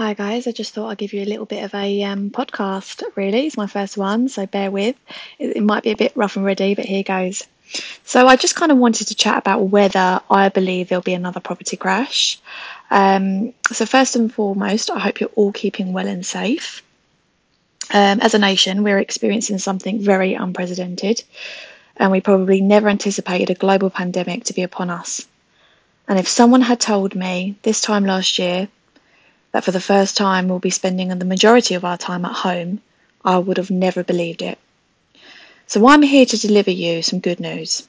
Hi guys, I just thought I'd give you a little bit of a um, podcast. Really, it's my first one, so bear with. It, it might be a bit rough and ready, but here goes. So I just kind of wanted to chat about whether I believe there'll be another property crash. Um, so first and foremost, I hope you're all keeping well and safe. Um, as a nation, we're experiencing something very unprecedented, and we probably never anticipated a global pandemic to be upon us. And if someone had told me this time last year that for the first time we'll be spending the majority of our time at home, I would have never believed it. So I'm here to deliver you some good news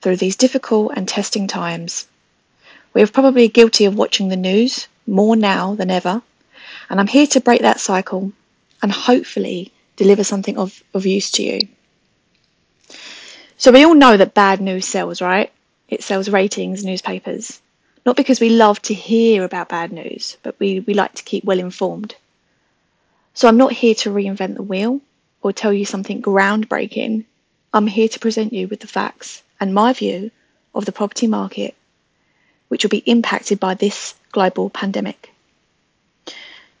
through these difficult and testing times. We are probably guilty of watching the news more now than ever, and I'm here to break that cycle and hopefully deliver something of, of use to you. So we all know that bad news sells, right? It sells ratings, newspapers. Not because we love to hear about bad news, but we, we like to keep well informed. So I'm not here to reinvent the wheel or tell you something groundbreaking. I'm here to present you with the facts and my view of the property market, which will be impacted by this global pandemic.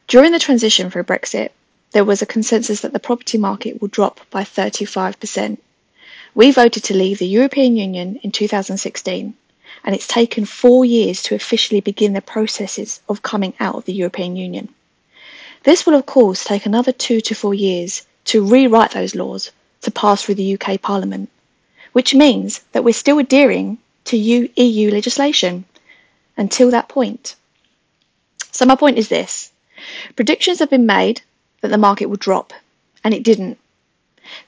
During the transition for Brexit, there was a consensus that the property market will drop by 35%. We voted to leave the European Union in 2016 and it's taken four years to officially begin the processes of coming out of the European Union. This will, of course, take another two to four years to rewrite those laws to pass through the UK Parliament, which means that we're still adhering to EU legislation until that point. So, my point is this predictions have been made that the market would drop, and it didn't.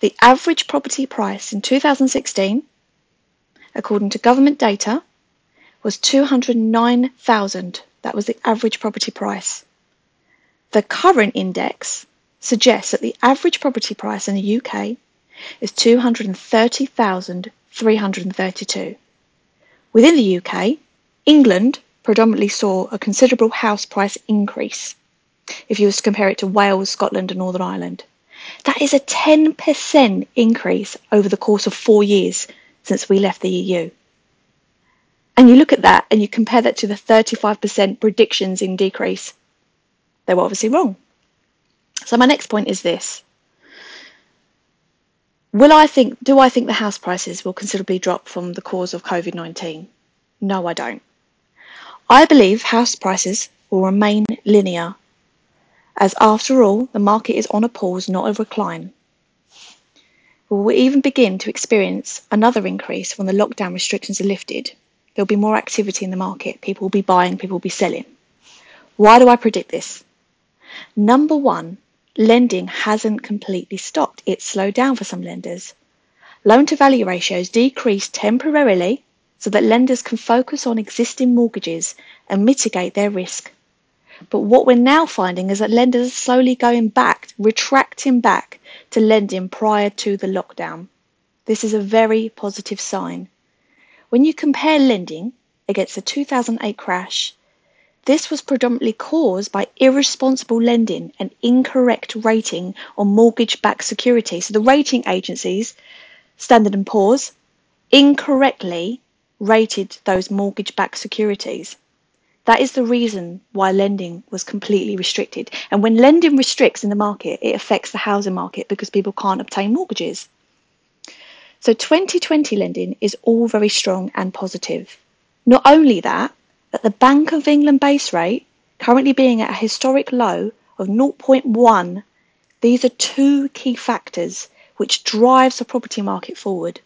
The average property price in 2016, according to government data, was 209,000. That was the average property price. The current index suggests that the average property price in the UK is 230,332. Within the UK, England predominantly saw a considerable house price increase if you was to compare it to Wales, Scotland and Northern Ireland. That is a 10% increase over the course of four years since we left the EU. And you look at that and you compare that to the 35% predictions in decrease. They were obviously wrong. So my next point is this. Will I think do I think the house prices will considerably drop from the cause of COVID-19? No, I don't. I believe house prices will remain linear as after all the market is on a pause, not a recline. We will even begin to experience another increase when the lockdown restrictions are lifted There'll be more activity in the market. People will be buying, people will be selling. Why do I predict this? Number one, lending hasn't completely stopped. It's slowed down for some lenders. Loan to value ratios decreased temporarily so that lenders can focus on existing mortgages and mitigate their risk. But what we're now finding is that lenders are slowly going back, retracting back to lending prior to the lockdown. This is a very positive sign. When you compare lending against the 2008 crash, this was predominantly caused by irresponsible lending and incorrect rating on mortgage-backed securities. So the rating agencies, Standard & Poor's, incorrectly rated those mortgage-backed securities. That is the reason why lending was completely restricted. And when lending restricts in the market, it affects the housing market because people can't obtain mortgages. So 2020 lending is all very strong and positive. Not only that, but the Bank of England base rate currently being at a historic low of 0.1, these are two key factors which drives the property market forward.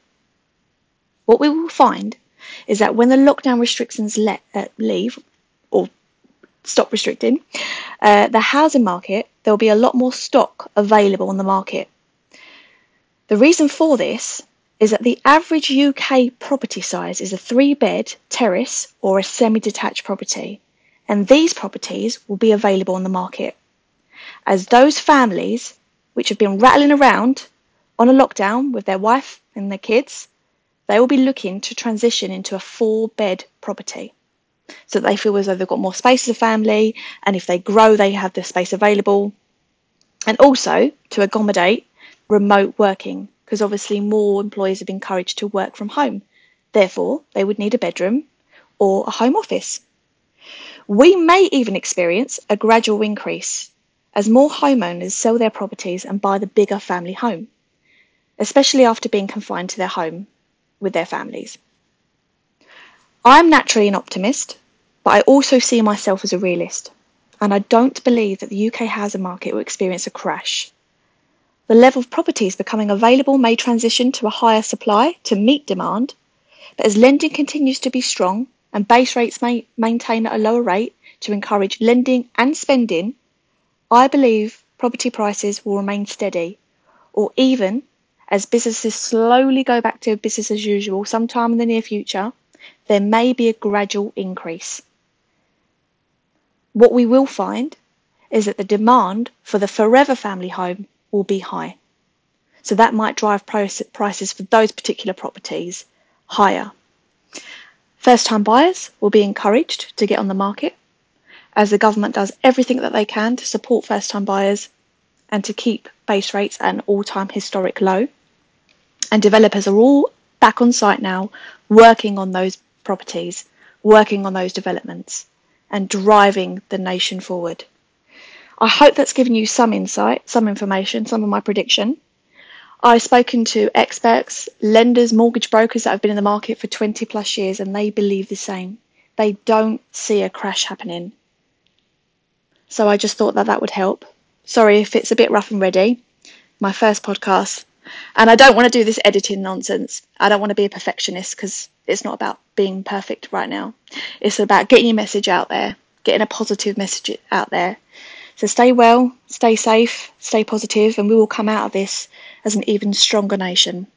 What we will find is that when the lockdown restrictions let, uh, leave or stop restricting, uh, the housing market, there will be a lot more stock available on the market. The reason for this is that the average UK property size is a three bed terrace or a semi detached property, and these properties will be available on the market. As those families which have been rattling around on a lockdown with their wife and their kids, they will be looking to transition into a four bed property. So they feel as though they've got more space as a family, and if they grow, they have the space available. And also to accommodate remote working because obviously more employees have been encouraged to work from home. Therefore, they would need a bedroom or a home office. We may even experience a gradual increase as more homeowners sell their properties and buy the bigger family home, especially after being confined to their home with their families. I'm naturally an optimist, but I also see myself as a realist, and I don't believe that the UK housing market will experience a crash. The level of properties becoming available may transition to a higher supply to meet demand, but as lending continues to be strong and base rates may maintain at a lower rate to encourage lending and spending, I believe property prices will remain steady, or even as businesses slowly go back to business as usual sometime in the near future, there may be a gradual increase. What we will find is that the demand for the forever family home will be high. So that might drive prices for those particular properties higher. First time buyers will be encouraged to get on the market as the government does everything that they can to support first time buyers and to keep base rates at an all time historic low. And developers are all back on site now working on those properties, working on those developments, and driving the nation forward. I hope that's given you some insight, some information, some of my prediction. I've spoken to experts, lenders, mortgage brokers that have been in the market for 20 plus years, and they believe the same. They don't see a crash happening. So I just thought that that would help. Sorry if it's a bit rough and ready. My first podcast. And I don't want to do this editing nonsense. I don't want to be a perfectionist because it's not about being perfect right now. It's about getting your message out there, getting a positive message out there. So stay well, stay safe, stay positive, and we will come out of this as an even stronger nation.